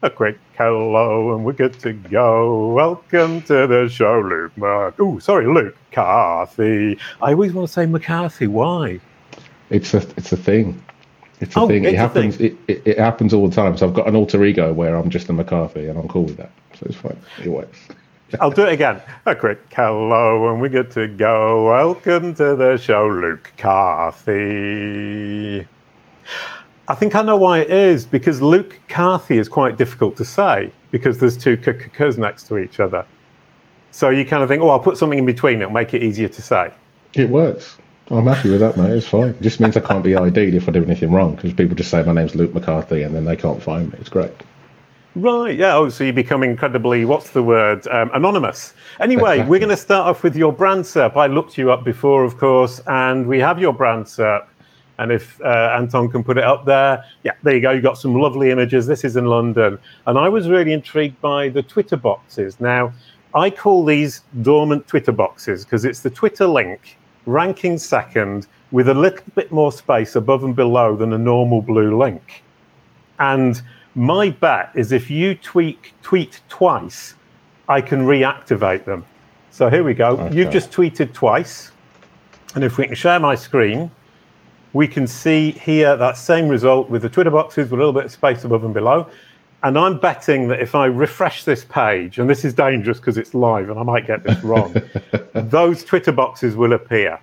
A quick hello, and we're good to go. Welcome to the show, Luke. Mark. Oh, sorry, Luke Carthy. I always want to say McCarthy. Why? It's a it's a thing. It's a Oh, thing. it's It happens. thing. It, it, it happens all the time. So I've got an alter ego where I'm just a McCarthy, and I'm cool with that. So it's fine. It works. I'll do it again. A quick hello, and we're good to go. Welcome to the show, Luke Carthy. I think I know why it is because Luke Carthy is quite difficult to say because there's two k's next to each other. So you kind of think, oh, I'll put something in between. It'll make it easier to say. It works. I'm happy with that, mate. It's fine. It just means I can't be ID'd if I do anything wrong because people just say my name's Luke McCarthy and then they can't find me. It's great. Right, yeah. Oh, so you become incredibly, what's the word? Um, anonymous. Anyway, we're going to start off with your brand SERP. I looked you up before, of course, and we have your brand SERP. And if uh, Anton can put it up there, yeah, there you go. You've got some lovely images. This is in London. And I was really intrigued by the Twitter boxes. Now, I call these dormant Twitter boxes because it's the Twitter link ranking second with a little bit more space above and below than a normal blue link. And my bet is if you tweet tweet twice, I can reactivate them. So here we go. You've just tweeted twice. And if we can share my screen, we can see here that same result with the Twitter boxes with a little bit of space above and below. And I'm betting that if I refresh this page, and this is dangerous because it's live and I might get this wrong, those Twitter boxes will appear.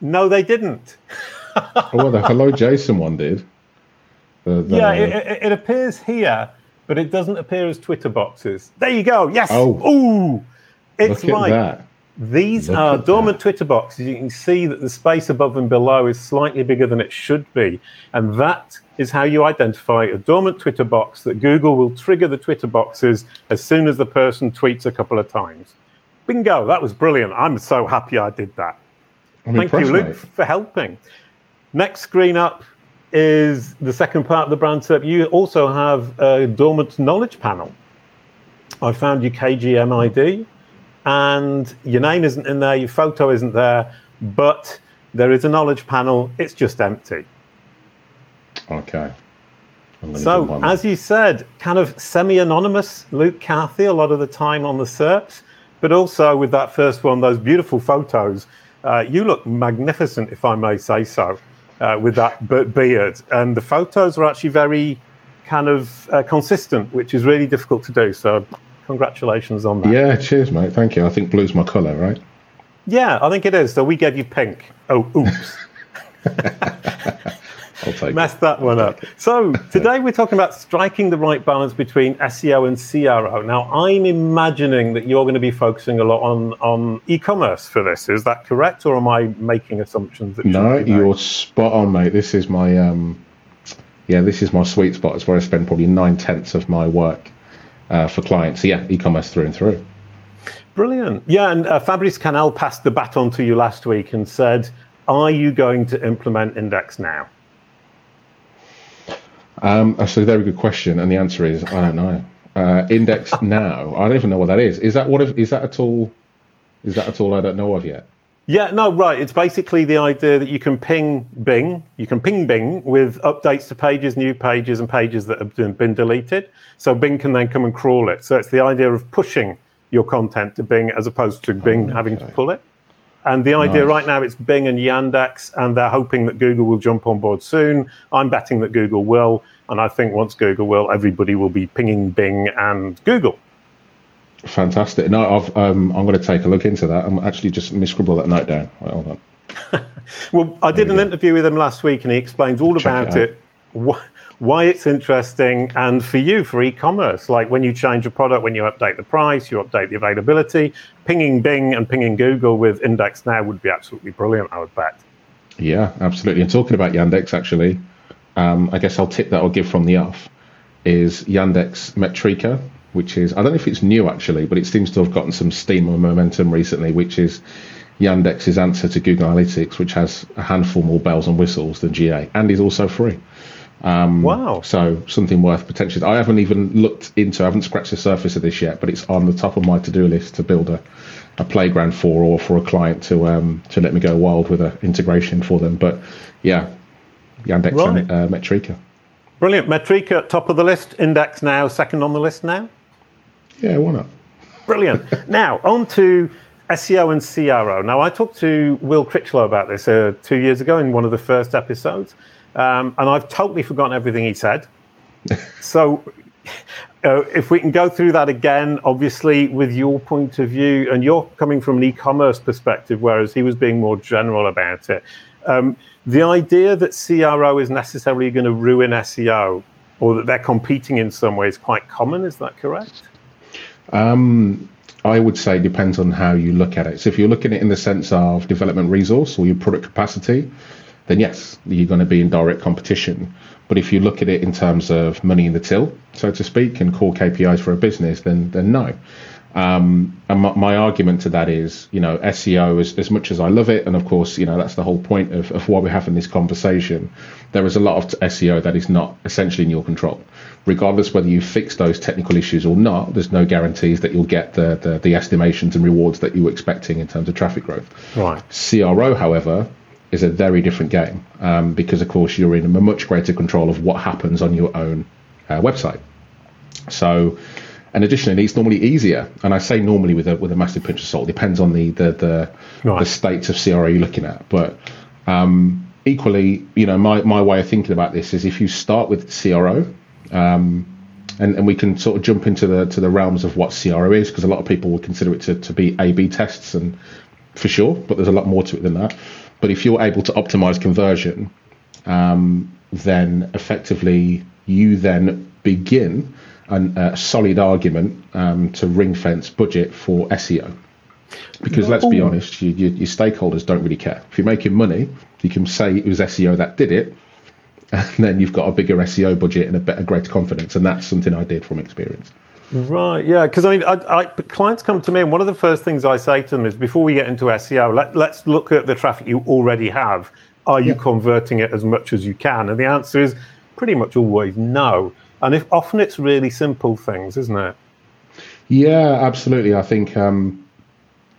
No, they didn't. Oh, well, the Hello Jason one did. The, the, Yeah, it, it, appears here, but it doesn't appear as Twitter boxes. There you go. Yes. Oh. Ooh, it's look at right. that. These Look are dormant Twitter boxes. You can see that the space above and below is slightly bigger than it should be. And that is how you identify a dormant Twitter box that Google will trigger the Twitter boxes as soon as the person tweets a couple of times. Bingo. That was brilliant. I'm so happy I did that. I'm Thank you, Luke, mate. for helping. Next screen up is the second part of the brand SERP. You also have a dormant knowledge panel. I found your KGM ID, and your name isn't in there, your photo isn't there, but there is a knowledge panel. It's just empty. Okay. I'm gonna do So, as you said, kind of semi anonymous Luke Carthy a lot of the time on the SERPs, but also with that first one, those beautiful photos. Uh, you look magnificent, if I may say so, uh, with that beard. And the photos are actually very kind of uh, consistent, which is really difficult to do. So, congratulations on that. yeah, cheers, mate. Thank you. I think blue's my colour, right? Yeah, I think it is. So, we gave you pink. Oh, oops. I'll take it. messed that one up. So today we're talking about striking the right balance between SEO and CRO. Now I'm imagining that you're going to be focusing a lot on on e-commerce for this. Is that correct, or am I making assumptions that No, you're spot on, mate. This is my um, yeah, this is my sweet spot. It's where I spend probably nine tenths of my work uh, for clients. So yeah, e-commerce through and through. brilliant? Yeah, and uh, Fabrice Canel passed the baton to you last week and said, "Are you going to implement IndexNow?" Um, that's a very good question, and the answer is I don't know. Uh, index now, I don't even know what that is. Is that what? Is that at all? Is that at all? I don't know of yet. Yeah, no, right. It's basically the idea that you can ping Bing, you can ping Bing with updates to pages, new pages, and pages that have been- deleted. So Bing can then come and crawl it. So it's the idea of pushing your content to Bing as opposed to Bing oh, having to pull it. And the idea Nice. right now it's Bing and Yandex, and they're hoping that Google will jump on board soon. I'm betting that Google will, and I think once Google will, everybody will be pinging Bing and Google. Fantastic. No, I've, um, I'm going to take a look into that. I'm actually just let me scribble that note down. Wait, hold on. Well, I did an interview with him last week, and he explains all Check about it it, why it's interesting, and for you for e-commerce, like when you change a product, when you update the price, you update the availability. Pinging Bing and pinging Google with IndexNow would be absolutely brilliant. I would bet. Yeah, absolutely. And talking about Yandex, actually, um, I guess I'll tip that I'll give from the off is Yandex Metrica, which is I don't know if it's new actually, but it seems to have gotten some steam and momentum recently, which is Yandex's answer to Google Analytics, which has a handful more bells and whistles than GA, and is also free. wow. So something worth potentially. I haven't even looked into. I haven't scratched the surface of this yet, but it's on the top of my to-do list to build a, a playground for, or for a client to um, to let me go wild with an integration for them. But yeah, Yandex Right. and uh, Metrica. Brilliant. Metrica, top of the list. IndexNow, second on the list now. Yeah, why not? Brilliant. now, on to SEO and CRO. Now, I talked to Will Critchlow about this uh, two years ago in one of the first episodes, um, and I've totally forgotten everything he said. so, uh, if we can go through that again, obviously, with your point of view, and you're coming from an e commerce perspective, whereas he was being more general about it. Um, the idea that CRO is necessarily going to ruin SEO or that they're competing in some way is quite common. Is that correct? Um, I would say depends on how you look at it. So if you're looking at it in the sense of development resource or your product capacity, then yes, you're going to be in direct competition. But if you look at it in terms of money in the till, so to speak, and core KPIs for a business, then then no. Um, and my, my, argument to that is, you know, SEO, as, as much as I love it, and of course, you know, that's the whole point of, of why we're having this conversation, there is a lot of SEO that is not essentially in your control. Regardless whether you fix those technical issues or not, there's no guarantees that you'll get the, the, the estimations and rewards that you were expecting in terms of traffic growth. Right. CRO, however, is a very different game um, because, of course, you're in a much greater control of what happens on your own uh, website. So, and additionally, it's normally easier. And I say normally with a with a massive pinch of salt. It Depends on the the the, right. the states of CRO you're looking at. But um, equally, you know, my, my way of thinking about this is if you start with CRO, um, and, and we can sort of jump into the to the realms of what CRO is because a lot of people will consider it to, to be A/B tests and for sure, but there's a lot more to it than that. But if you're able to optimize conversion, um, then effectively you then begin an, a solid argument um, to ring fence budget for SEO. Because let's be honest, you, you, your stakeholders don't really care. If you're making money, you can say it was SEO that did it, and then you've got a bigger SEO budget and a better, greater confidence. And that's something I did from experience. Right, yeah, because I mean, I, I, clients come to me, and one of the first things I say to them is before we get into SEO, let, let's look at the traffic you already have. Are you yeah. converting it as much as you can? And the answer is pretty much always no. And if often it's really simple things, isn't it? Yeah, absolutely. I think um,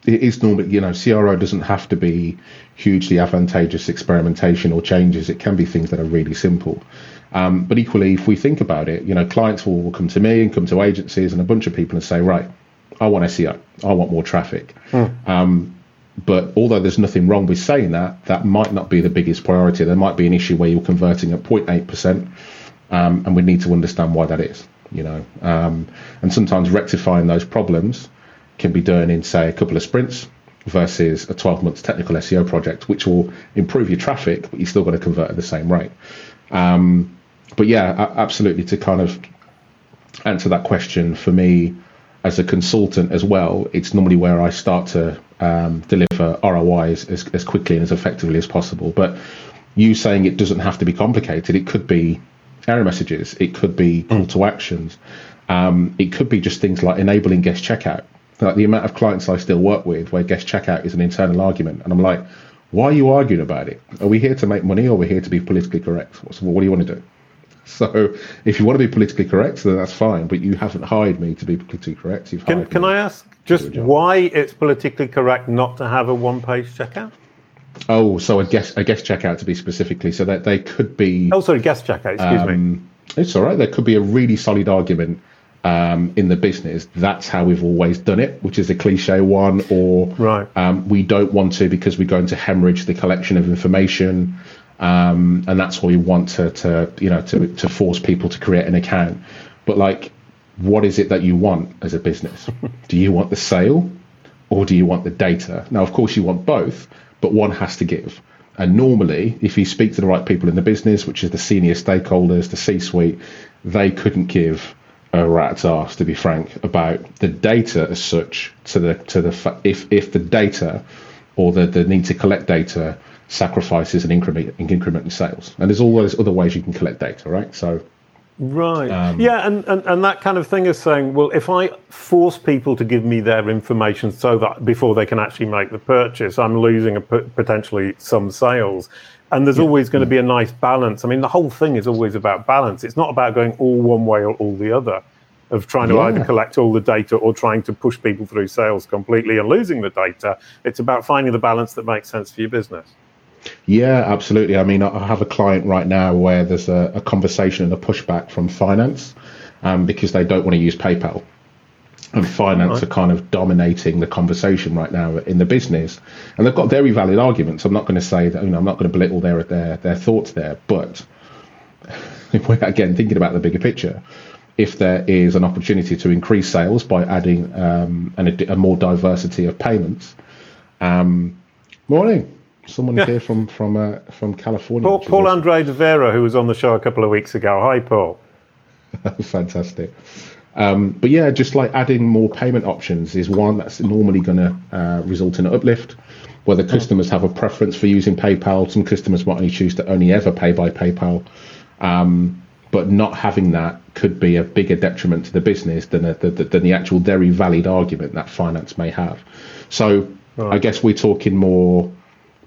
it is normal. You know, CRO doesn't have to be hugely advantageous experimentation or changes. It can be things that are really simple. Um, but equally, if we think about it, you know, clients will, will come to me and come to agencies and a bunch of people and say, right, I want SEO, I want more traffic. Mm. Um, but although there's nothing wrong with saying that, that might not be the biggest priority. There might be an issue where you're converting at 0.8% um, and we need to understand why that is. You know, um, and sometimes rectifying those problems can be done in say a couple of sprints versus a 12 months technical SEO project, which will improve your traffic, but you're still going to convert at the same rate. Um, but yeah, absolutely. To kind of answer that question for me as a consultant as well, it's normally where I start to um, deliver ROIs as, as quickly and as effectively as possible. But you saying it doesn't have to be complicated, it could be error messages, it could be call to actions, um, it could be just things like enabling guest checkout. Like the amount of clients I still work with where guest checkout is an internal argument, and I'm like, why are you arguing about it? Are we here to make money or are we here to be politically correct? What's, what do you want to do? So if you want to be politically correct, then that's fine. But you haven't hired me to be politically correct. You've can can I ask just why it's politically correct not to have a one-page checkout? Oh, so a guest a guest checkout to be specifically, so that they could be. Oh, sorry, guest checkout. Excuse um, me. It's all right. There could be a really solid argument um, in the business. That's how we've always done it, which is a cliche one, or right. um, we don't want to because we're going to hemorrhage the collection of information, um, and that's why we want to, to you know to to force people to create an account. But like, what is it that you want as a business? do you want the sale, or do you want the data? Now, of course, you want both but one has to give. And normally, if you speak to the right people in the business, which is the senior stakeholders, the C suite, they couldn't give a rat's ass, to be frank, about the data as such. To the to the if if the data or the the need to collect data sacrifices an increment in increment in sales, and there's always other ways you can collect data, right? So Right. Um, yeah, and, and, and that kind of thing is saying, well, if I force people to give me their information so that before they can actually make the purchase, I'm losing a, potentially some sales. And there's yeah, always going yeah. to be a nice balance. I mean, the whole thing is always about balance. It's not about going all one way or all the other, of trying to yeah. either collect all the data or trying to push people through sales completely and losing the data. It's about finding the balance that makes sense for your business. Yeah, absolutely. I mean, I have a client right now where there's a, a conversation and a pushback from finance um, because they don't want to use PayPal. And finance right. are kind of dominating the conversation right now in the business, and they've got very valid arguments. I'm not going to say that you know I'm not going to belittle their their their thoughts there, but if we're again thinking about the bigger picture, if there is an opportunity to increase sales by adding um, an, a more diversity of payments. Um, morning, someone here from from uh, from California. Paul, Paul Andre de Vera, who was on the show a couple of weeks ago. Hi, Paul. Fantastic. Um, but yeah, just like adding more payment options is one that's normally going to uh, result in an uplift. Whether customers have a preference for using PayPal, some customers might only choose to only ever pay by PayPal. Um, but not having that could be a bigger detriment to the business than, a, than the actual very valid argument that finance may have. So right. I guess we're talking more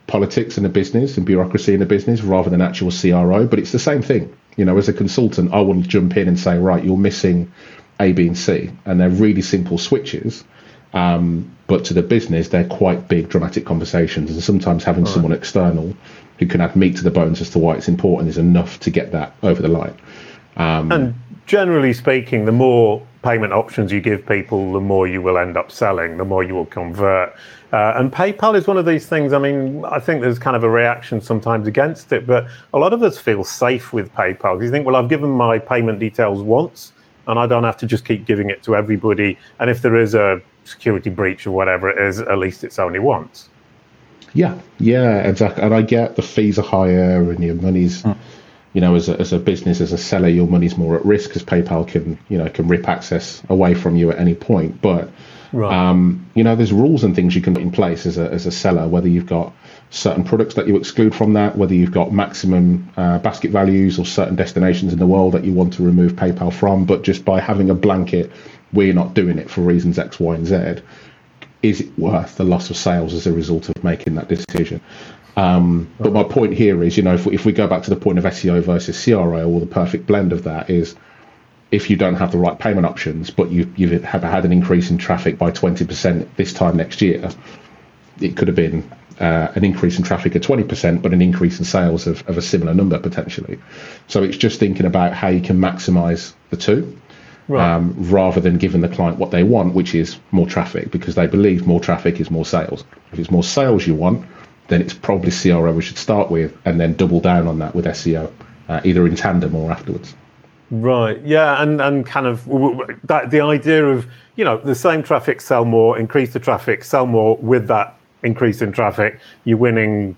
politics in the business and bureaucracy in the business rather than actual CRO, but it's the same thing. You know, as a consultant, I to jump in and say, right, you're missing A, B, and C, and they're really simple switches. Um, but to the business, they're quite big, dramatic conversations, and sometimes having right. someone external who can add meat to the bones as to why it's important is enough to get that over the line. Um, and generally speaking, the more payment options you give people, the more you will end up selling, the more you will convert. Uh, and PayPal is one of these things. I mean, I think there's kind of a reaction sometimes against it, but a lot of us feel safe with PayPal because you think, well, I've given my payment details once and I don't have to just keep giving it to everybody. And if there is a security breach or whatever it is, at least it's only once. Yeah, yeah, exactly. And I get the fees are higher and your money's. Mm you know, as a, as a business, as a seller, your money's more at risk because PayPal can, you know, can rip access away from you at any point. But, right. um, you know, there's rules and things you can put in place as a, as a seller, whether you've got certain products that you exclude from that, whether you've got maximum uh, basket values or certain destinations in the world that you want to remove PayPal from. But just by having a blanket, we're not doing it for reasons X, Y, and Z. Is it worth the loss of sales as a result of making that decision? Um, but my point here is, you know, if we, if we go back to the point of SEO versus CRO, or the perfect blend of that is, if you don't have the right payment options, but you you have had an increase in traffic by 20% this time next year, it could have been uh, an increase in traffic of 20%, but an increase in sales of, of a similar number potentially. So it's just thinking about how you can maximize the two. Right. Um, rather than giving the client what they want, which is more traffic, because they believe more traffic is more sales. If it's more sales you want, then it's probably CRO we should start with and then double down on that with SEO, uh, either in tandem or afterwards. Right. Yeah, and and kind of that the idea of you know the same traffic sell more, increase the traffic, sell more with that increase in traffic, you're winning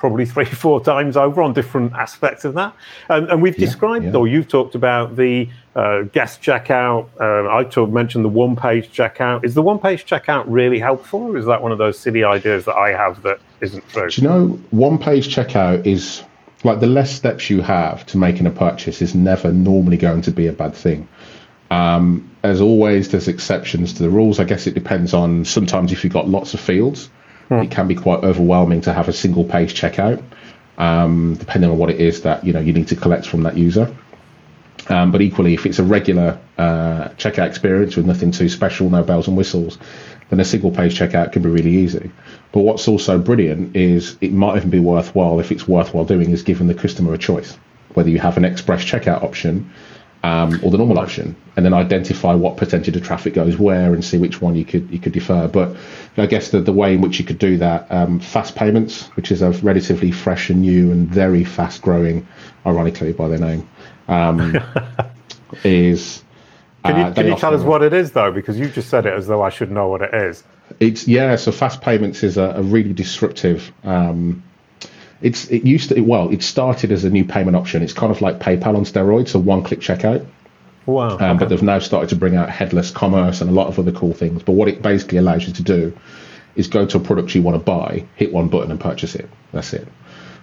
probably three, four times over on different aspects of that. And, and we've yeah, described, yeah. or you've talked about the uh, guest checkout. Uh, I talk, mentioned the one page checkout. Is the one page checkout really helpful, or is that one of those silly ideas that I have that isn't true? Do you know, one page checkout is like the less steps you have to making a purchase is never normally going to be a bad thing. Um, as always, there's exceptions to the rules. I guess it depends on sometimes if you've got lots of fields, hmm. it can be quite overwhelming to have a single page checkout, um, depending on what it is that you know you need to collect from that user. Um, but equally, if it's a regular uh, checkout experience with nothing too special, no bells and whistles, then a single page checkout can be really easy. But what's also brilliant is it might even be worthwhile, if it's worthwhile doing, is giving the customer a choice. Whether you have an express checkout option um, or the normal option, and then identify what percentage of traffic goes where and see which one you could you could defer. But I guess the, the way in which you could do that, um, fast payments, which is a relatively fresh and new and very fast growing, ironically by their name, um, is. Can you, uh, can you tell us what it is though? Because you just said it as though I should know what it is. It's yeah. So fast payments is a, a really disruptive. Um, it's it used to well. It started as a new payment option. It's kind of like PayPal on steroids, so one-click checkout. Wow. Um, okay. But they've now started to bring out headless commerce and a lot of other cool things. But what it basically allows you to do is go to a product you want to buy, hit one button, and purchase it. That's it.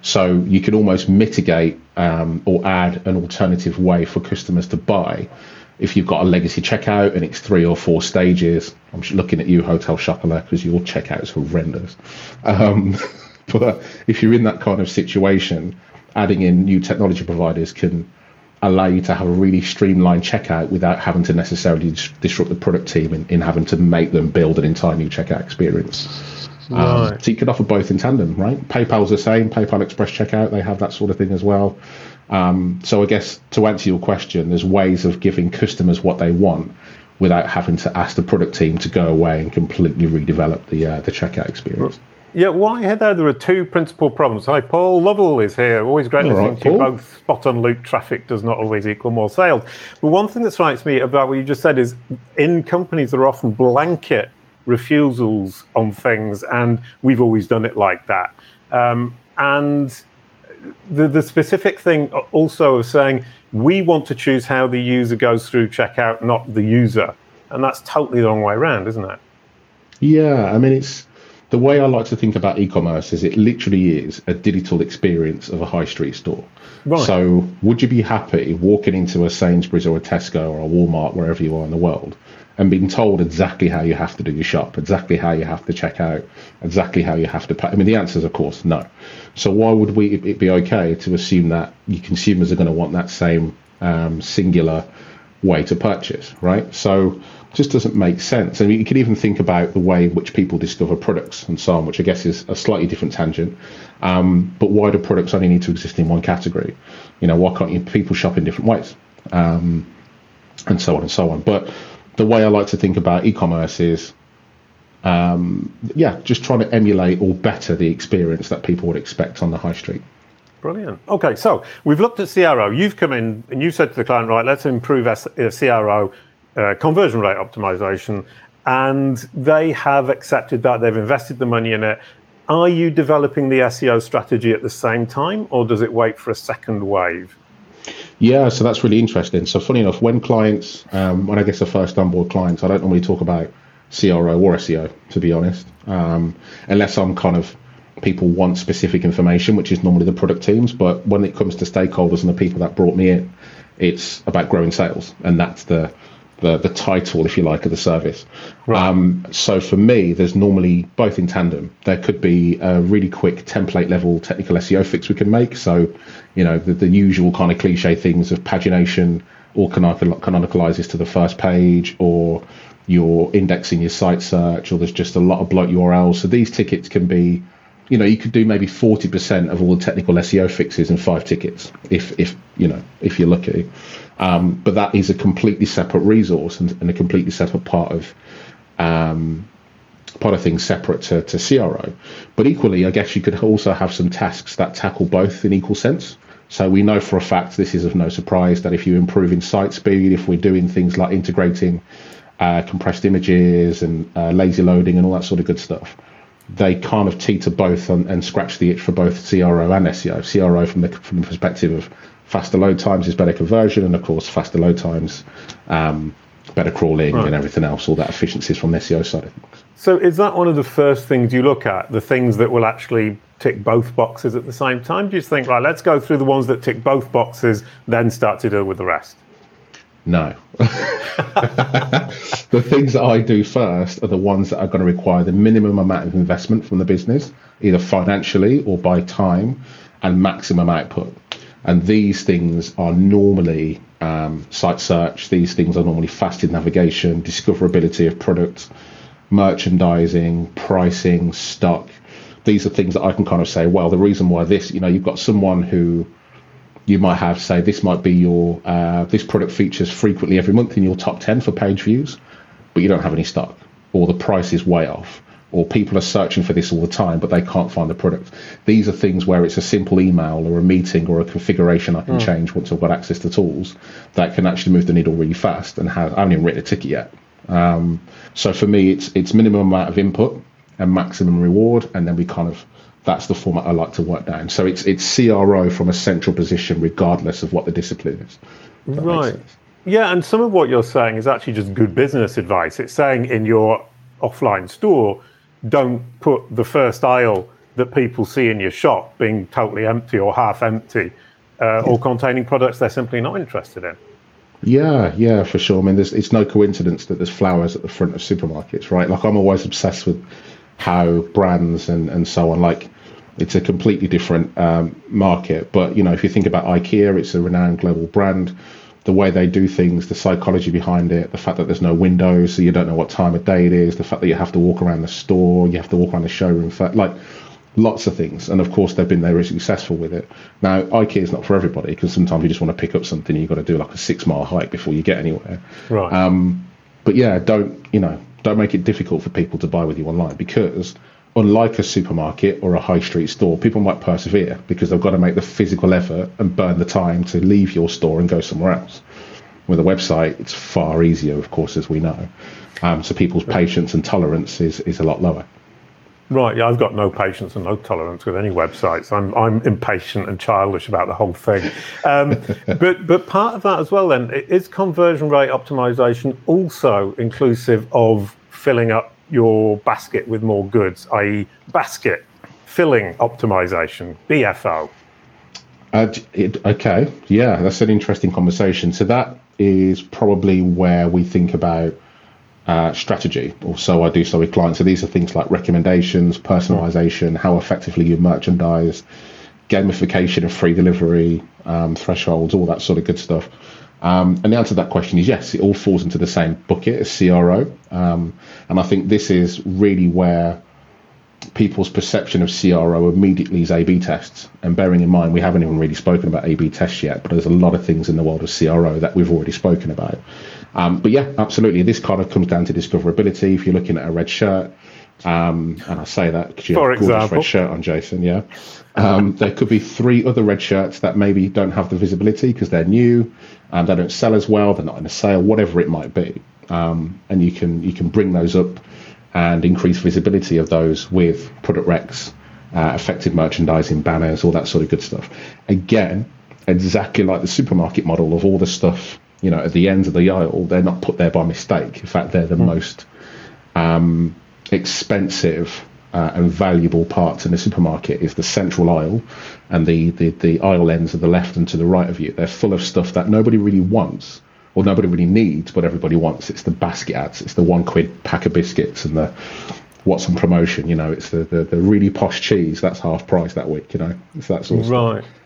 So you can almost mitigate um, or add an alternative way for customers to buy. If you've got a legacy checkout and it's three or four stages, I'm looking at you, Hotel Chocolat, because your checkout is horrendous. Um, but if you're in that kind of situation, adding in new technology providers can allow you to have a really streamlined checkout without having to necessarily disrupt the product team in, in having to make them build an entire new checkout experience. Um, right. So you could offer both in tandem, right? PayPal's the same. PayPal Express Checkout, they have that sort of thing as well. Um, so I guess to answer your question, there's ways of giving customers what they want without having to ask the product team to go away and completely redevelop the uh, the checkout experience. Yeah, why well, there there are two principal problems. Hi, Paul Lovell is here. Always great listening right, to you. Both spot on Luke traffic does not always equal more sales. But one thing that strikes me about what you just said is in companies there are often blanket refusals on things, and we've always done it like that. Um, and the, the specific thing also of saying we want to choose how the user goes through checkout, not the user. And that's totally the wrong way around, isn't it? Yeah, I mean, it's the way I like to think about e-commerce is it literally is a digital experience of a high street store. Right. So, would you be happy walking into a Sainsbury's or a Tesco or a Walmart, wherever you are in the world, and being told exactly how you have to do your shop, exactly how you have to check out, exactly how you have to pay? I mean, the answer is, of course, no. So, why would we it be okay to assume that your consumers are going to want that same um, singular way to purchase, right? So, just doesn't make sense. And you can even think about the way in which people discover products and so on, which I guess is a slightly different tangent. Um, but why do products only need to exist in one category? You know, why can't you people shop in different ways? Um, and so on and so on. But the way I like to think about e-commerce is, um, yeah, just trying to emulate or better the experience that people would expect on the high street. Brilliant. Okay, so we've looked at CRO. You've come in and you said to the client, right, let's improve uh, CRO uh, conversion rate optimization, and they have accepted that they've invested the money in it. Are you developing the SEO strategy at the same time, or does it wait for a second wave? Yeah, so that's really interesting. So, funny enough, when clients, um, when I guess the first onboard clients, I don't normally talk about CRO or SEO, to be honest, um, unless I'm kind of people want specific information, which is normally the product teams. But when it comes to stakeholders and the people that brought me in, it's about growing sales, and that's the the, the title, if you like, of the service. Right. Um, so for me, there's normally both in tandem. There could be a really quick template level technical SEO fix we can make. So, you know, the, the usual kind of cliche things of pagination or canonicalizes to the first page or you're indexing your site search or there's just a lot of bloat URLs. So these tickets can be you know, you could do maybe 40% of all the technical SEO fixes in five tickets if, if you know, if you're lucky. Um, but that is a completely separate resource and, and a completely separate part of um, part of things separate to, to CRO. But equally, I guess you could also have some tasks that tackle both in equal sense. So we know for a fact this is of no surprise that if you improve in site speed, if we're doing things like integrating uh, compressed images and uh, lazy loading and all that sort of good stuff, they kind of teeter both and, and scratch the itch for both CRO and SEO. CRO from the from the perspective of faster load times is better conversion, and of course, faster load times, um, better crawling right. and everything else, all that efficiencies from the SEO side of things. So, is that one of the first things you look at? The things that will actually tick both boxes at the same time? Do you think, right, let's go through the ones that tick both boxes, then start to deal with the rest? No. the things that I do first are the ones that are going to require the minimum amount of investment from the business, either financially or by time, and maximum output. And these things are normally um, site search, these things are normally faceted navigation, discoverability of products, merchandising, pricing, stock. These are things that I can kind of say, well, the reason why this, you know, you've got someone who you might have, say, this might be your, uh, this product features frequently every month in your top 10 for page views, but you don't have any stock, or the price is way off or people are searching for this all the time, but they can't find the product. These are things where it's a simple email or a meeting or a configuration I can mm. change once I've got access to tools that can actually move the needle really fast. And have, I haven't even written a ticket yet. Um, so for me, it's it's minimum amount of input and maximum reward, and then we kind of that's the format I like to work down. So it's it's CRO from a central position, regardless of what the discipline is. Right. Yeah, and some of what you're saying is actually just good business advice. It's saying in your offline store don't put the first aisle that people see in your shop being totally empty or half empty uh, or containing products they're simply not interested in. Yeah, yeah, for sure. I mean, it's no coincidence that there's flowers at the front of supermarkets, right? Like, I'm always obsessed with how brands and, and so on, like, it's a completely different um, market. But, you know, if you think about IKEA, it's a renowned global brand the way they do things, the psychology behind it, the fact that there's no windows, so you don't know what time of day it is, the fact that you have to walk around the store, you have to walk around the showroom, like lots of things. And of course, they've been very successful with it. Now, IKEA is not for everybody because sometimes you just want to pick up something and you've got to do like a six mile hike before you get anywhere. Right. Um, but yeah, don't you know? Don't make it difficult for people to buy with you online because unlike a supermarket or a high street store, people might persevere because they've got to make the physical effort and burn the time to leave your store and go somewhere else. With a website, it's far easier, of course, as we know. Um, so people's patience and tolerance is, is a lot lower. Right, yeah, I've got no patience and no tolerance with any websites. I'm I'm impatient and childish about the whole thing. Um, but but part of that as well then is conversion rate optimization also inclusive of filling up your basket with more goods, i.e., basket filling optimization, BFO. Uh, it, okay, yeah, that's an interesting conversation. So that is probably where we think about uh, strategy, or so I do so with clients. So these are things like recommendations, personalization, how effectively you merchandise, gamification of free delivery, um, thresholds, all that sort of good stuff. Um, and the answer to that question is yes, it all falls into the same bucket as CRO. Um, and I think this is really where people's perception of CRO immediately is A/B tests. And bearing in mind, we haven't even really spoken about A/B tests yet, but there's a lot of things in the world of CRO that we've already spoken about. Um, but yeah, absolutely, this kind of comes down to discoverability. If you're looking at a red shirt, um, and I say that because you have a gorgeous red shirt on, Jason. Yeah, um, there could be three other red shirts that maybe don't have the visibility because they're new, and they don't sell as well. They're not in a sale, whatever it might be. Um, and you can you can bring those up and increase visibility of those with product recs, uh, effective merchandising, banners, all that sort of good stuff. Again, exactly like the supermarket model of all the stuff you know at the ends of the aisle. They're not put there by mistake. In fact, they're the mm. most um, expensive uh, and valuable parts in the supermarket is the central aisle and the, the, the aisle ends of the left and to the right of you. They're full of stuff that nobody really wants or nobody really needs, but everybody wants. It's the basket ads. It's the one quid pack of biscuits and the what's on promotion. You know, it's the, the, the really posh cheese that's half price that week. You know, it's that sort of right. Stuff.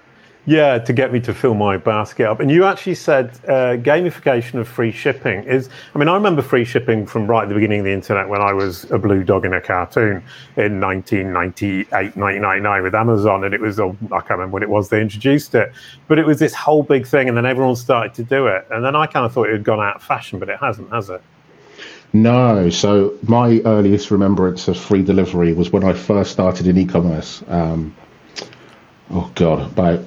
Yeah, to get me to fill my basket up. And you actually said uh, gamification of free shipping is. I mean, I remember free shipping from right at the beginning of the internet when I was a blue dog in a cartoon in 1998, 1999 with Amazon. And it was, oh, I can't remember when it was they introduced it, but it was this whole big thing. And then everyone started to do it. And then I kind of thought it had gone out of fashion, but it hasn't, has it? No. So my earliest remembrance of free delivery was when I first started in e commerce. Um, oh god, about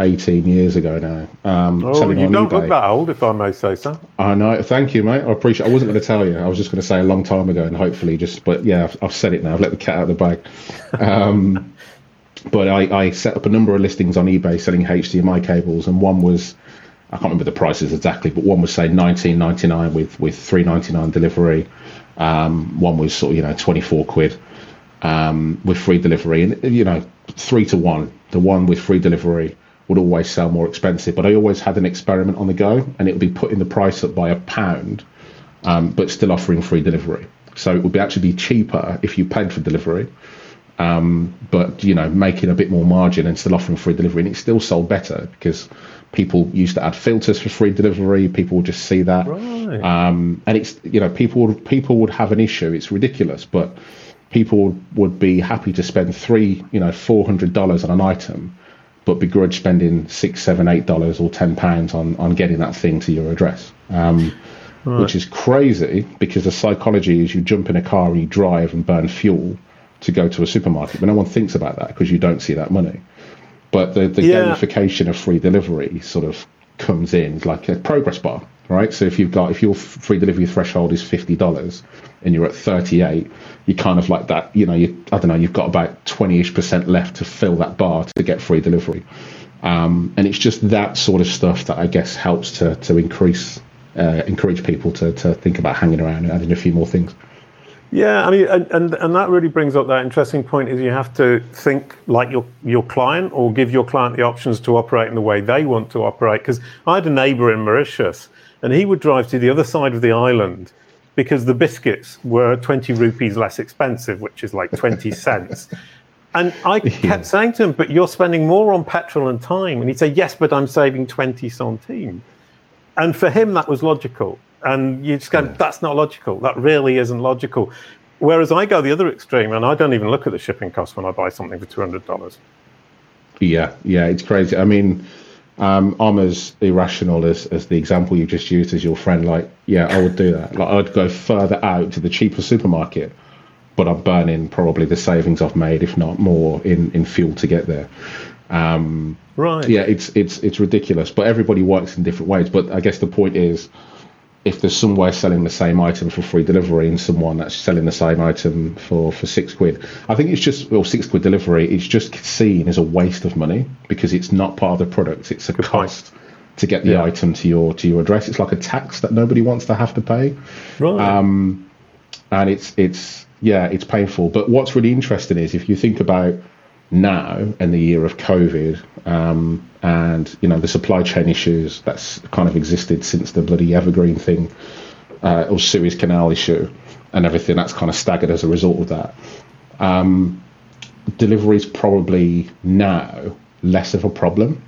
18 years ago now. Um, oh, you don't eBay. look that old, if I may say so. I know. Thank you, mate. I appreciate. I wasn't going to tell you. I was just going to say a long time ago, and hopefully, just. But yeah, I've, I've said it now. I've let the cat out of the bag. Um, but I, I set up a number of listings on eBay selling HDMI cables, and one was. I can't remember the prices exactly, but one was say 19.99 with with 3.99 delivery. Um, one was sort of you know 24 quid um, with free delivery, and you know three to one. The one with free delivery would always sell more expensive, but I always had an experiment on the go, and it would be putting the price up by a pound, um, but still offering free delivery. So it would be actually be cheaper if you paid for delivery, um, but you know making a bit more margin and still offering free delivery, and it still sold better because people used to add filters for free delivery. People would just see that, right. um, and it's you know people people would have an issue. It's ridiculous, but people would be happy to spend three, you know, four hundred dollars on an item, but begrudge spending six, seven, eight dollars or ten pounds on on getting that thing to your address. Um, right. Which is crazy because the psychology is you jump in a car and you drive and burn fuel to go to a supermarket, but no one thinks about that because you don't see that money. But the, the yeah. gamification of free delivery sort of comes in like a progress bar, right? So if you've got if your free delivery threshold is fifty dollars and you're at thirty eight, you kind of like that, you know, you, I don't know, you've got about 20ish percent left to fill that bar to get free delivery. Um, and it's just that sort of stuff that I guess helps to, to increase, uh, encourage people to, to think about hanging around and adding a few more things. Yeah, I mean, and, and, and that really brings up that interesting point is you have to think like your your client or give your client the options to operate in the way they want to operate. Because I had a neighbour in Mauritius, and he would drive to the other side of the island because the biscuits were 20 rupees less expensive, which is like 20 cents. And I kept yeah. saying to him, but you're spending more on petrol and time. And he'd say, yes, but I'm saving 20 centimes. And for him, that was logical. And you just go, yeah. that's not logical. That really isn't logical. Whereas I go the other extreme and I don't even look at the shipping cost when I buy something for $200. Yeah, yeah, it's crazy. I mean, um, I'm as irrational as, as the example you just used as your friend. Like, yeah, I would do that. Like, I'd go further out to the cheaper supermarket, but I'm burning probably the savings I've made, if not more, in, in fuel to get there. Um, right. Yeah, it's it's it's ridiculous. But everybody works in different ways. But I guess the point is, if there's somewhere selling the same item for free delivery and someone that's selling the same item for, for six quid, I think it's just, well, six quid delivery, it's just seen as a waste of money because it's not part of the product. It's a Good cost point. to get the yeah. item to your to your address. It's like a tax that nobody wants to have to pay. Right. Um, and it's it's yeah, it's painful. But what's really interesting is if you think about now in the year of COVID, um, and you know the supply chain issues that's kind of existed since the bloody Evergreen thing uh, or Suez Canal issue and everything that's kind of staggered as a result of that. Um, delivery is probably now less of a problem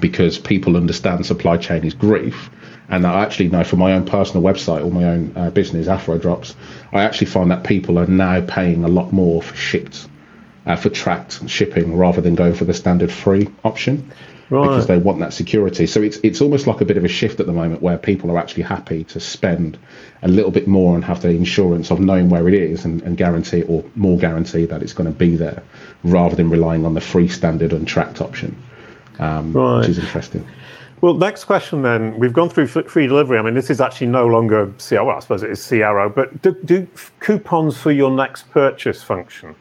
because people understand supply chain is grief. And I actually know from my own personal website or my own uh, business, Afro Drops, I actually find that people are now paying a lot more for shipped uh, for tracked shipping rather than going for the standard free option. Right. Because they want that security. So it's it's almost like a bit of a shift at the moment where people are actually happy to spend a little bit more and have the insurance of knowing where it is and, and guarantee or more guarantee that it's going to be there rather than relying on the free standard untracked option. Um, right. Which is interesting. Well, next question then. We've gone through free delivery. I mean, this is actually no longer CRO. Well, I suppose it is CRO, but do, do coupons for your next purchase function?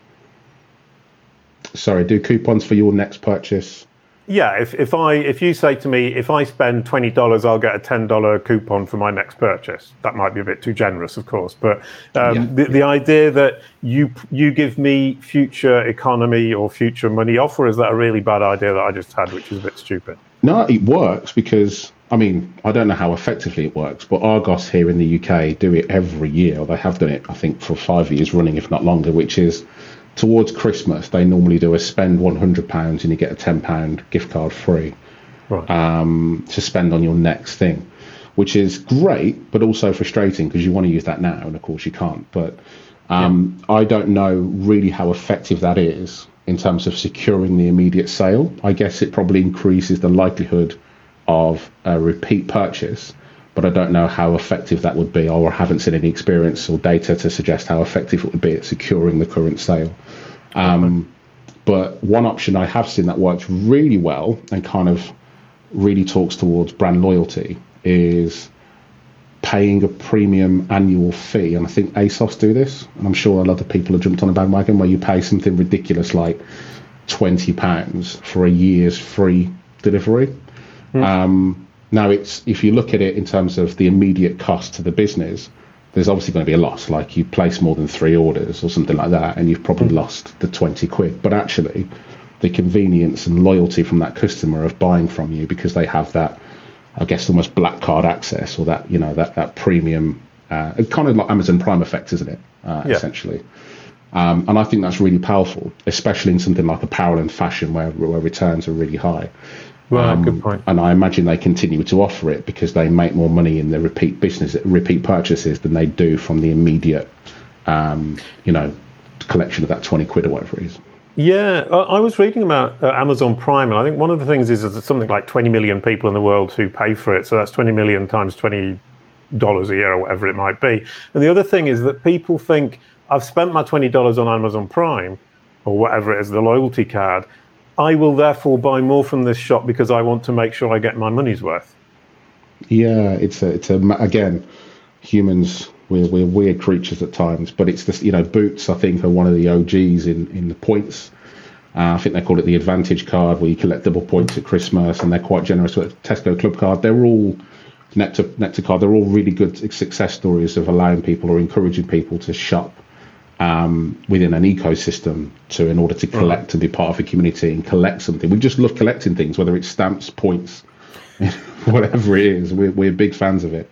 Sorry, do coupons for your next purchase? Yeah, if, if I if you say to me if I spend twenty dollars, I'll get a ten dollar coupon for my next purchase. That might be a bit too generous, of course, but um, yeah, the, yeah. the idea that you you give me future economy or future money offer is that a really bad idea that I just had, which is a bit stupid. No, it works because I mean I don't know how effectively it works, but Argos here in the UK do it every year, or they have done it I think for five years running, if not longer, which is towards Christmas, they normally do a spend £100 and you get a £10 gift card free right. um, to spend on your next thing, which is great, but also frustrating because you want to use that now, and of course you can't. But um, yeah. I don't know really how effective that is in terms of securing the immediate sale. I guess it probably increases the likelihood of a repeat purchase but I don't know how effective that would be, or I haven't seen any experience or data to suggest how effective it would be at securing the current sale. Um, but one option I have seen that works really well and kind of really talks towards brand loyalty is paying a premium annual fee. And I think ASOS do this, and I'm sure a lot of people have jumped on a bandwagon where you pay something ridiculous like twenty pounds for a year's free delivery. Mm. Um, now, it's if you look at it in terms of the immediate cost to the business, there's obviously going to be a loss. Like you place more than three orders or something like that, and you've probably mm. lost the 20 quid. But actually, the convenience and loyalty from that customer of buying from you because they have that, I guess, almost black card access or that, you know, that, that premium, uh, kind of like Amazon Prime effect, isn't it? Uh, yeah. Essentially. Um, and I think that's really powerful, especially in something like apparel and fashion where, where returns are really high. Right, um, good point. And I imagine they continue to offer it because they make more money in the repeat business, repeat purchases than they do from the immediate, um, you know, collection of that twenty quid or whatever it is. Yeah, I was reading about uh, Amazon Prime, and I think one of the things is that something like 20 million people in the world who pay for it. So that's 20 million times 20 dollars a year or whatever it might be. And the other thing is that people think I've spent my $20 on Amazon Prime or whatever it is, the loyalty card, I will therefore buy more from this shop because I want to make sure I get my money's worth. Yeah, it's a, it's a, again, humans, we're, we're weird creatures at times, but it's this, you know, Boots, I think, are one of the OGs in, in the points. Uh, I think they call it the Advantage card, where you collect double points at Christmas, and they're quite generous with Tesco Club card. They're all Nectar, Nectar card. They're all really good success stories of allowing people or encouraging people to shop um, within an ecosystem to in order to collect right. and be part of a community and collect something. We just love collecting things, whether it's stamps, points, whatever it is. We're, we're big fans of it.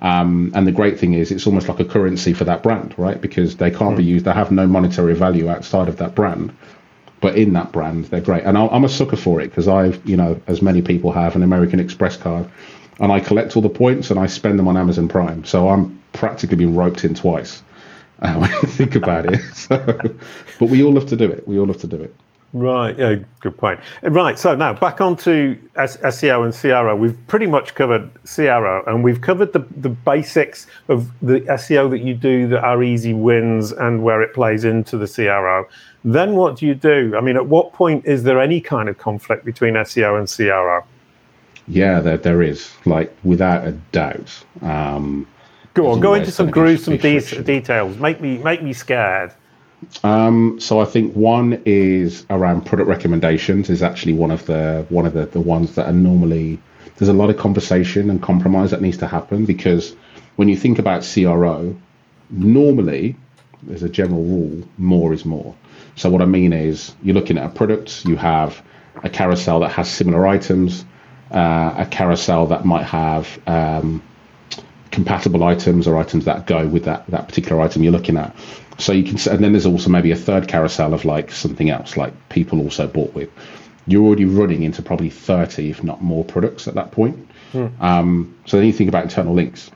Um, and the great thing is, it's almost like a currency for that brand, right? Because they can't mm. be used, they have no monetary value outside of that brand. but in that brand, they're great. And I'm a sucker for it because I've, you know, as many people have, an American Express card, and I collect all the points and I spend them on Amazon Prime. So I'm practically been roped in twice uh, when you think about it. So, but we all have to do it. We all have to do it. Right. Yeah. Good point. Right. So now back onto S- SEO and CRO. We've pretty much covered CRO, and we've covered the the basics of the SEO that you do that are easy wins and where it plays into the CRO. Then what do you do? I mean, at what point is there any kind of conflict between SEO and CRO? Yeah, there there is. Like without a doubt. Um, go on. Go into some gruesome de- details. Make me make me scared. Um, so I think one is around product recommendations is actually one of the one of the, the ones that are normally there's a lot of conversation and compromise that needs to happen because when you think about CRO, normally there's a general rule, more is more. So what I mean is you're looking at a product, you have a carousel that has similar items, uh, a carousel that might have um, compatible items or items that go with that, that particular item you're looking at. So you can, and then there's also maybe a third carousel of like something else, like people also bought with. You're already running into probably 30, if not more, products at that point. Mm. Um, so then you think about internal links,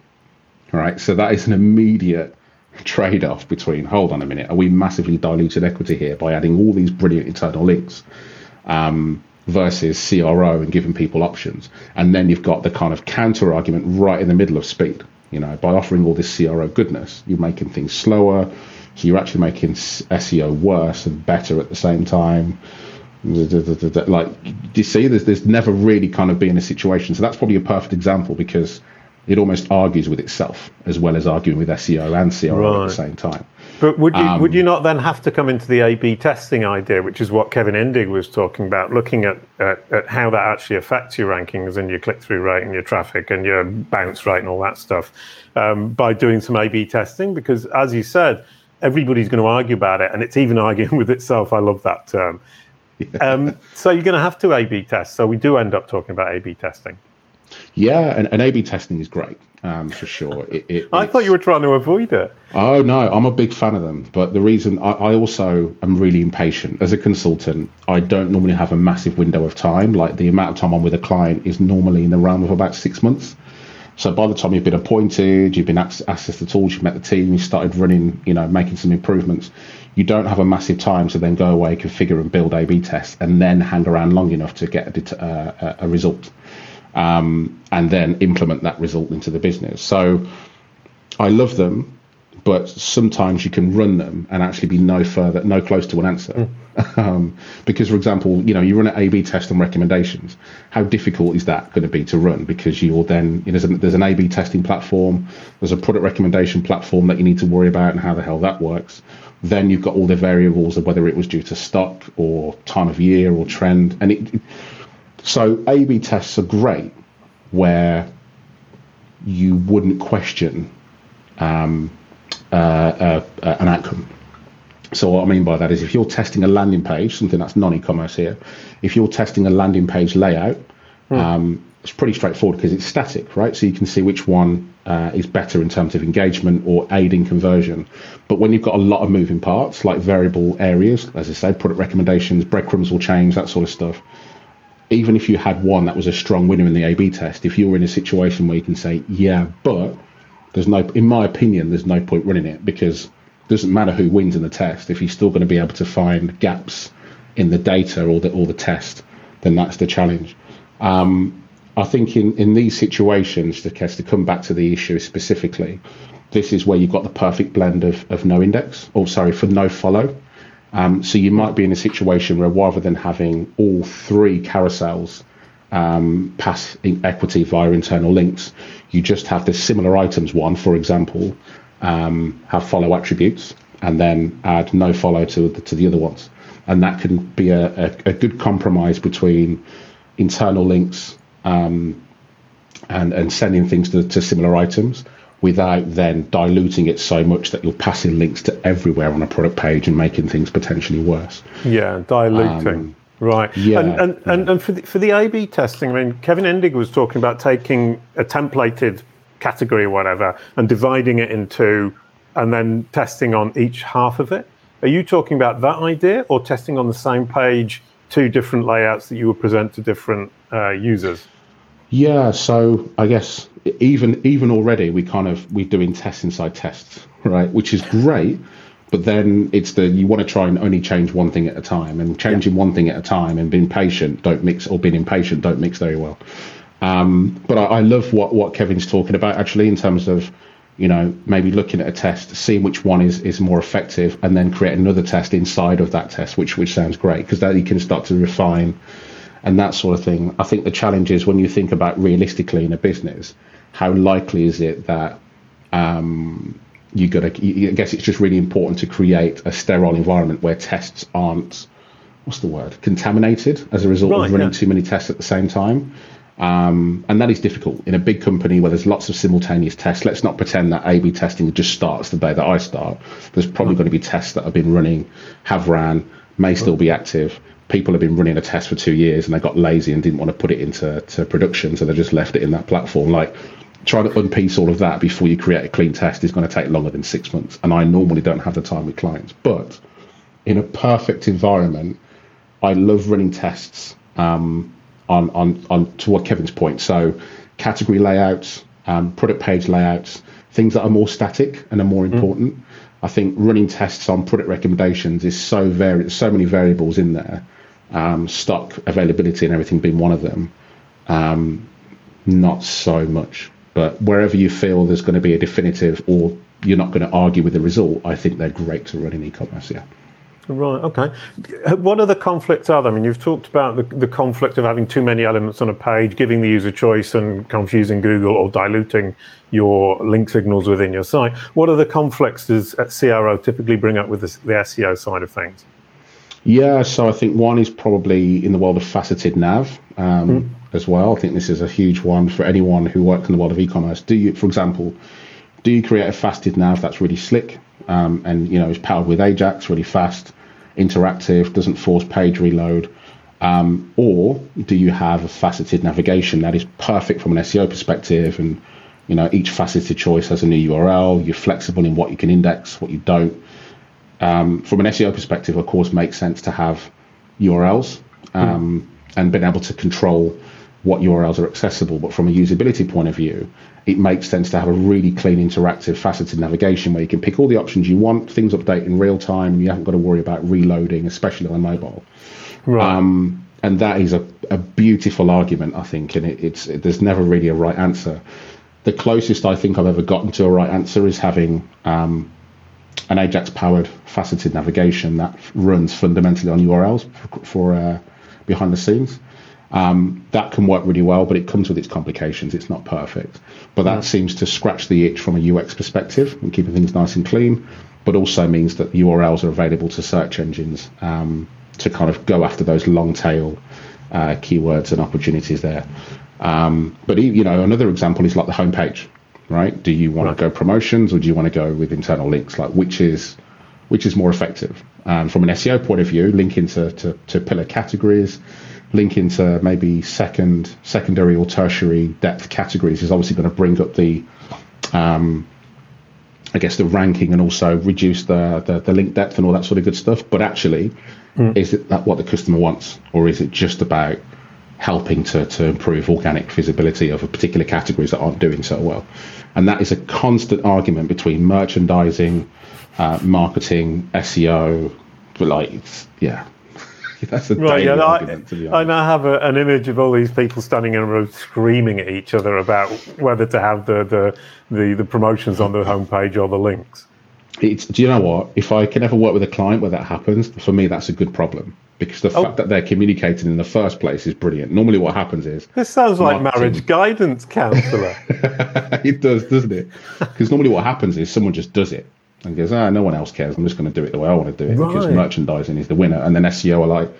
all right? So that is an immediate trade off between, hold on a minute, are we massively diluted equity here by adding all these brilliant internal links? Um, versus CRO and giving people options. And then you've got the kind of counter argument right in the middle of speed. You know, by offering all this CRO goodness, you're making things slower, so you're actually making SEO worse and better at the same time. Like, do you see? There's, there's never really kind of been a situation. So that's probably a perfect example because it almost argues with itself as well as arguing with SEO and CRO right. at the same time. But would you um, would you not then have to come into the A/B testing idea, which is what Kevin Indig was talking about, looking at, at, at how that actually affects your rankings and your click through rate and your traffic and your bounce rate and all that stuff um, by doing some A/B testing? Because as you said, everybody's going to argue about it, and it's even arguing with itself. I love that term. Um, so you're going to have to A/B test. So we do end up talking about A/B testing. Yeah, and, and A/B testing is great um, for sure. It, it, I thought you were trying to avoid it. Oh no, I'm a big fan of them. But the reason I, I, also am really impatient as a consultant, I don't normally have a massive window of time. Like the amount of time I'm with a client is normally in the realm of about six months. So by the time you've been appointed, you've been access the tools, you've met the team, you started running, you know, making some improvements. You don't have a massive time to then go away, configure and build A/B tests, and then hang around long enough to get a, uh, a result, um, and then implement that result into the business. So I love them but sometimes you can run them and actually be no further, no close to an answer. Mm. Um, because, for example, you know, you run an A/B test on recommendations. How difficult is that going to be to run? Because you'll then you know, there's, there's an A/B testing platform, there's a product recommendation platform that you need to worry about and how the hell that works. Then you've got all the variables of whether it was due to stock or time of year or trend, and it. So A/B tests are great where you wouldn't question. Um, uh, uh, uh, an outcome. So what I mean by that is if you're testing a landing page, something that's non-e-commerce here, if you're testing a landing page layout, mm. um, it's pretty straightforward because it's static, right? So you can see which one uh, is better in terms of engagement or aiding conversion. But when you've got a lot of moving parts, like variable areas, as I said, product recommendations, breadcrumbs will change, that sort of stuff. Even if you had one that was a strong winner in the A/B test, if you're in a situation where you can say, yeah, but there's no, in my opinion, there's no point running it because it doesn't matter who wins in the test. If you're still going to be able to find gaps in the data or the or the test, then that's the challenge. Um, I think in, in these situations, to, to come back to the issue specifically, this is where you've got the perfect blend of, of no index, or sorry, for no follow. Um, so you might be in a situation where rather than having all three carousels um, pass equity via internal links, you just have the similar items one, for example, um, have follow attributes and then add no follow to the, to the other ones. And that can be a, a, a good compromise between internal links um, and, and sending things to, to similar items without then diluting it so much that you're passing links to everywhere on a product page and making things potentially worse. Yeah, diluting. Um, Right. Yeah. And and, and, and for the, for the A/B testing, I mean, Kevin Indig was talking about taking a templated category or whatever and dividing it into, and then testing on each half of it. Are you talking about that idea or testing on the same page two different layouts that you would present to different uh, users? Yeah, so I guess even even already we kind of we're doing tests inside tests, right? Which is great, but then it's the you want to try and only change one thing at a time, and changing yeah. one thing at a time and being patient don't mix, or being impatient don't mix very well. Um, but I, I love what what Kevin's talking about actually in terms of you know, maybe looking at a test, seeing which one is, is more effective, and then create another test inside of that test, which which sounds great because then you can start to refine and that sort of thing. I think the challenge is when you think about realistically in a business, how likely is it that um, you got to? I guess it's just really important to create a sterile environment where tests aren't what's the word contaminated as a result right, of running yeah. too many tests at the same time. Um, and that is difficult in a big company where there's lots of simultaneous tests. Let's not pretend that A/B testing just starts the day that I start. There's probably going to be tests that have been running, have ran, may still be active. People have been running a test for two years and they got lazy and didn't want to put it into to production, so they just left it in that platform. Like trying to unpiece all of that before you create a clean test is going to take longer than six months. And I normally don't have the time with clients, but in a perfect environment, I love running tests. Um, on, on, on to what Kevin's point. So category layouts, um, product page layouts, things that are more static and are more mm. important. Mm. I think running tests on product recommendations is so very so many variables in there. Um, stock availability and everything being one of them. Um, not so much, but wherever you feel there's going to be a definitive or you're not going to argue with the result, I think they're great to run in e-commerce. Yeah. Right. Okay. What other conflicts are there? I mean, you've talked about the, the conflict of having too many elements on a page, giving the user choice, and confusing Google or diluting your link signals within your site. What other conflicts does CRO typically bring up with the, the SEO side of things? Yeah. So I think one is probably in the world of faceted nav um, mm. as well. I think this is a huge one for anyone who works in the world of e-commerce. Do you, for example, do you create a faceted nav that's really slick? um, and you know is powered with Ajax, really fast, interactive, doesn't force page reload. Um, or do you have a faceted navigation that is perfect from an SEO perspective and you know each faceted choice has a new URL, you're flexible in what you can index, what you don't. Um, from an SEO perspective, of course, makes sense to have URLs um, mm. and being able to control what URLs are accessible. But from a usability point of view, it makes sense to have a really clean, interactive, faceted navigation where you can pick all the options you want, things update in real time, and you haven't got to worry about reloading, especially on mobile. Right. Um, and that is a, a beautiful argument, I think, and it, it's it, there's never really a right answer. The closest I think I've ever gotten to a right answer is having um, an Ajax-powered faceted navigation that runs fundamentally on URLs for, for uh, behind the scenes. Um, that can work really well, but it comes with its complications. It's not perfect. But that mm. seems to scratch the itch from a UX perspective and keeping things nice and clean, but also means that URLs are available to search engines um, to kind of go after those long tail uh, keywords and opportunities there. Um, but you know, another example is like the homepage, right? Do you want right. to go promotions or do you want to go with internal links? Like which is which is more effective? Um, from an SEO point of view, linking to, to, to pillar categories, link into maybe second, secondary or tertiary depth categories is obviously going to bring up the, um, I guess, the ranking and also reduce the, the, the link depth and all that sort of good stuff. But actually, mm. is it that what the customer wants, or is it just about helping to, to improve organic visibility of particular categories that aren't doing so well? And that is a constant argument between merchandising, uh, marketing, SEO. But like, yeah, That's a right, yeah, argument, I, I, now have a, an image of all these people standing in a row screaming at each other about whether to have the, the, the, the promotions on the homepage or the links. It's, do you know what? If I can ever work with a client where that happens, for me, that's a good problem because the oh. fact that they're communicating in the first place is brilliant. Normally, what happens is this sounds like marriage guidance counselor. it does, doesn't it? Because normally, what happens is someone just does it and goes, ah, no one else cares. I'm just going to do it the way I want to do it right. because merchandising is the winner. And then SEO are like,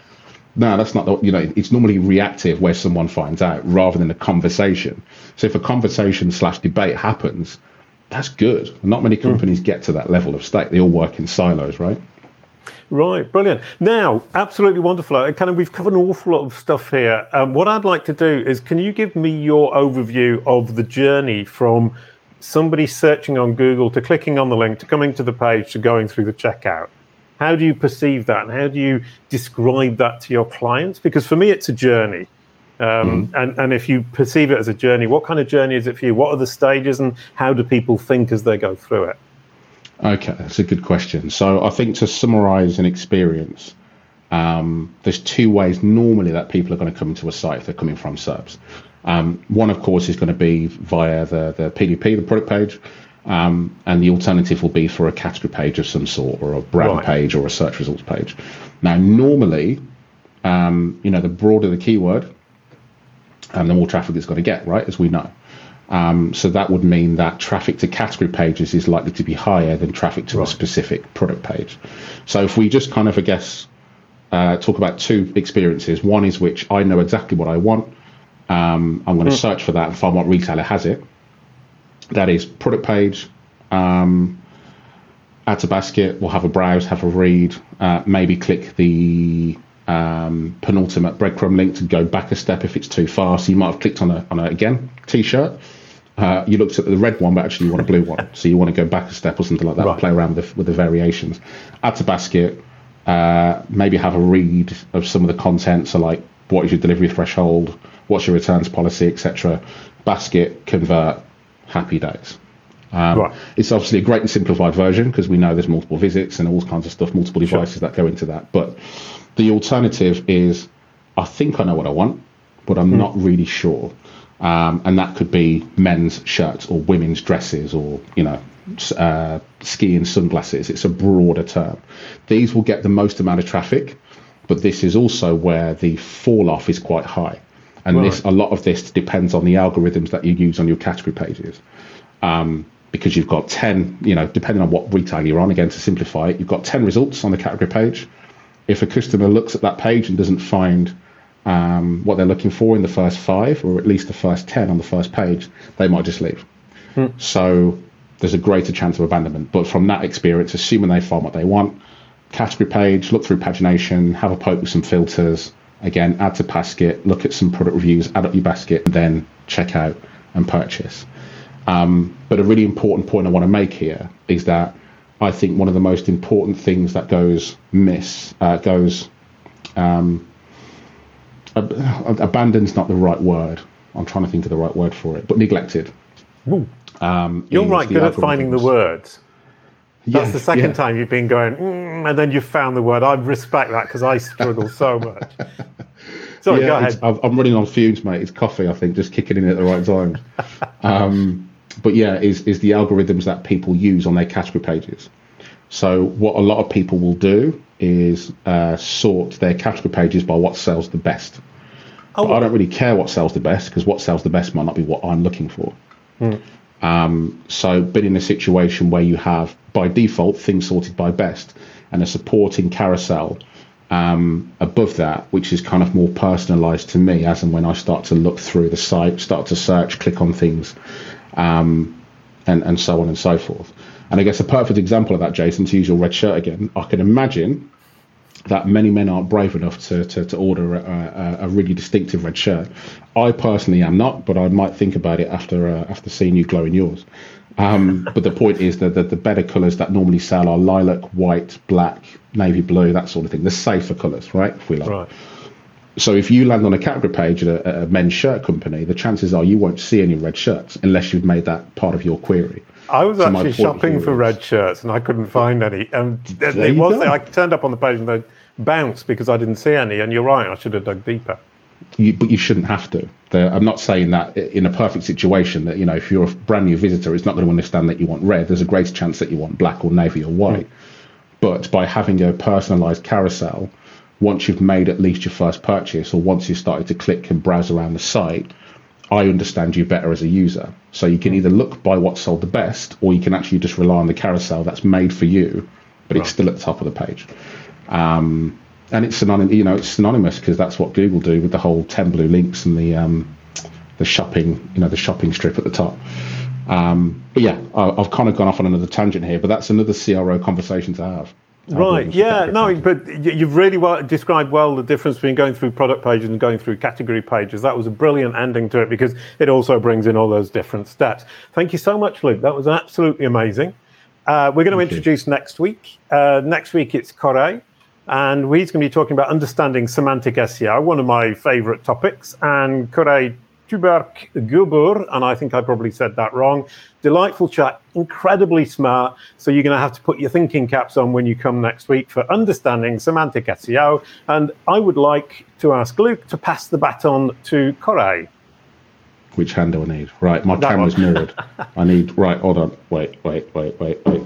no, that's not the, you know, it's normally reactive where someone finds out rather than a conversation. So if a conversation slash debate happens, that's good. Not many hmm. companies get to that level of state. They all work in silos, right? Right, brilliant. Now, absolutely wonderful. Kind of, we've covered an awful lot of stuff here. Um, what I'd like to do is, can you give me your overview of the journey from somebody searching on Google to clicking on the link to coming to the page to going through the checkout. How do you perceive that, and how do you describe that to your clients? Because for me, it's a journey. Um, mm. and, and if you perceive it as a journey, what kind of journey is it for you? What are the stages, and how do people think as they go through it? Okay, that's a good question. So I think to summarize an experience, um, there's two ways normally that people are going to come into a site if they're coming from SERPs. Um, one, of course, is going to be via the, the PDP, the product page, um, and the alternative will be for a category page of some sort, or a brand right. page, or a search results page. Now, normally, um, you know, the broader the keyword, um, the more traffic it's going to get, right? As we know. Um, so that would mean that traffic to category pages is likely to be higher than traffic to right. a specific product page. So if we just kind of, I guess, uh, talk about two experiences. One is which I know exactly what I want. Um, I'm going to mm. search for that and find what retailer has it. That is product page, um, add to basket. We'll have a browse, have a read, uh, maybe click the um, penultimate breadcrumb link to go back a step if it's too far. So you might have clicked on a on a again t-shirt. Uh, you looked at the red one, but actually you want a blue one. So you want to go back a step or something like that. Right. Play around with the, with the variations. Add to basket. Uh, maybe have a read of some of the content. So like, what is your delivery threshold? What's your returns policy, etc. Basket, convert, happy days. Um, right. It's obviously a great and simplified version because we know there's multiple visits and all kinds of stuff, multiple devices sure. that go into that. But the alternative is, I think I know what I want, but I'm mm. not really sure. Um, and that could be men's shirts or women's dresses or you know uh, skiing sunglasses. It's a broader term. These will get the most amount of traffic, but this is also where the fall off is quite high. And right. this, a lot of this depends on the algorithms that you use on your category pages. Um, because you've got 10, you know, depending on what retail you're on, again, to simplify it, you've got 10 results on the category page. If a customer looks at that page and doesn't find um, what they're looking for in the first five, or at least the first 10 on the first page, they might just leave. Hmm. So there's a greater chance of abandonment. But from that experience, assuming they find what they want, category page, look through pagination, have a poke with some filters, again, add to basket, look at some product reviews, add up your basket, and then check out and purchase. Um, but a really important point I want to make here is that I think one of the most important things that goes miss, uh, goes, um, ab- abandoned's not the right word. I'm trying to think of the right word for it, but neglected. Um, You're right good at finding the words. That's yeah, the second yeah. time you've been going, mm, and then you found the word. I respect that because I struggle so much. Sorry, yeah, go ahead. I'm running on fumes, mate. It's coffee, I think, just kicking in at the right time. um, but yeah, is is the algorithms that people use on their category pages. So what a lot of people will do is uh, sort their category pages by what sells the best. Oh, I don't really care what sells the best because what sells the best might not be what I'm looking for. Mm. Um, so, been in a situation where you have, by default, things sorted by best and a supporting carousel um, above that, which is kind of more personalized to me as and when I start to look through the site, start to search, click on things, um, and, and so on and so forth. And I guess a perfect example of that, Jason, to use your red shirt again, I can imagine that many men aren't brave enough to, to, to order a, a, a, really distinctive red shirt. I personally am not, but I might think about it after uh, after seeing you glow in yours. Um, but the point is that the, the better colours that normally sell are lilac, white, black, navy blue, that sort of thing. The safer colours, right? If we like. Right. So if you land on a category page at a, a, men's shirt company, the chances are you won't see any red shirts unless you've made that part of your query. I was so actually shopping for red shirts and I couldn't find any. And it was I turned up on the page and they bounced because I didn't see any. And you're right, I should have dug deeper. You, but you shouldn't have to. I'm not saying that in a perfect situation that you know if you're a brand new visitor, it's not going to understand that you want red. There's a greater chance that you want black or navy or white. Mm. But by having a personalised carousel, once you've made at least your first purchase or once you've started to click and browse around the site, I understand you better as a user. So you can either look by what sold the best, or you can actually just rely on the carousel that's made for you, but right. it's still at the top of the page. Um, and it's synonymous, you know, it's synonymous because that's what Google do with the whole ten blue links and the um, the shopping, you know, the shopping strip at the top. Um, but yeah, I, have kind of gone off on another tangent here, but that's another CRO conversation to have. Right. Yeah. No, but you've really well described well the difference between going through product pages and going through category pages. That was a brilliant ending to it because it also brings in all those different stats. Thank you so much, Luke. That was absolutely amazing. Uh, we're going to introduce next week. Uh, next week it's Corey, and he's going to be talking about understanding semantic SEO, one of my favorite topics. And Corey Tuğberk Gübür, and I think I probably said that wrong. Delightful chat, incredibly smart. So you're going to have to put your thinking caps on when you come next week for understanding semantic SEO. And I would like to ask Luke to pass the baton to Corey. Which hand do I need? Right, my that camera's mirrored. I need, right, hold on. Wait, wait, wait, wait, wait.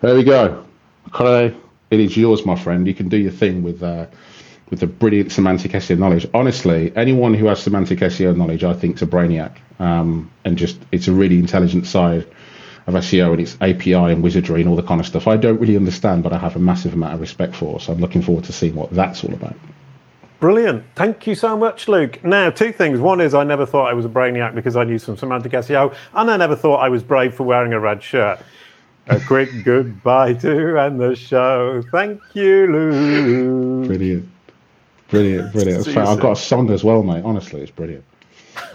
There we go. Corey, it is yours, my friend. You can do your thing with. Uh, with the brilliant semantic SEO knowledge. Honestly, anyone who has semantic SEO knowledge, I think, is a brainiac. Um, and just it's a really intelligent side of SEO and its API and wizardry and all the kind of stuff I don't really understand, but I have a massive amount of respect for. So I'm looking forward to seeing what that's all about. Brilliant. Thank you so much, Luke. Now, two things. One is I never thought I was a brainiac because I knew some semantic SEO, and I never thought I was brave for wearing a red shirt. A quick goodbye to end the show. Thank you, Luke. Brilliant. Brilliant, brilliant. I've got a song as well, mate. Honestly, it's brilliant.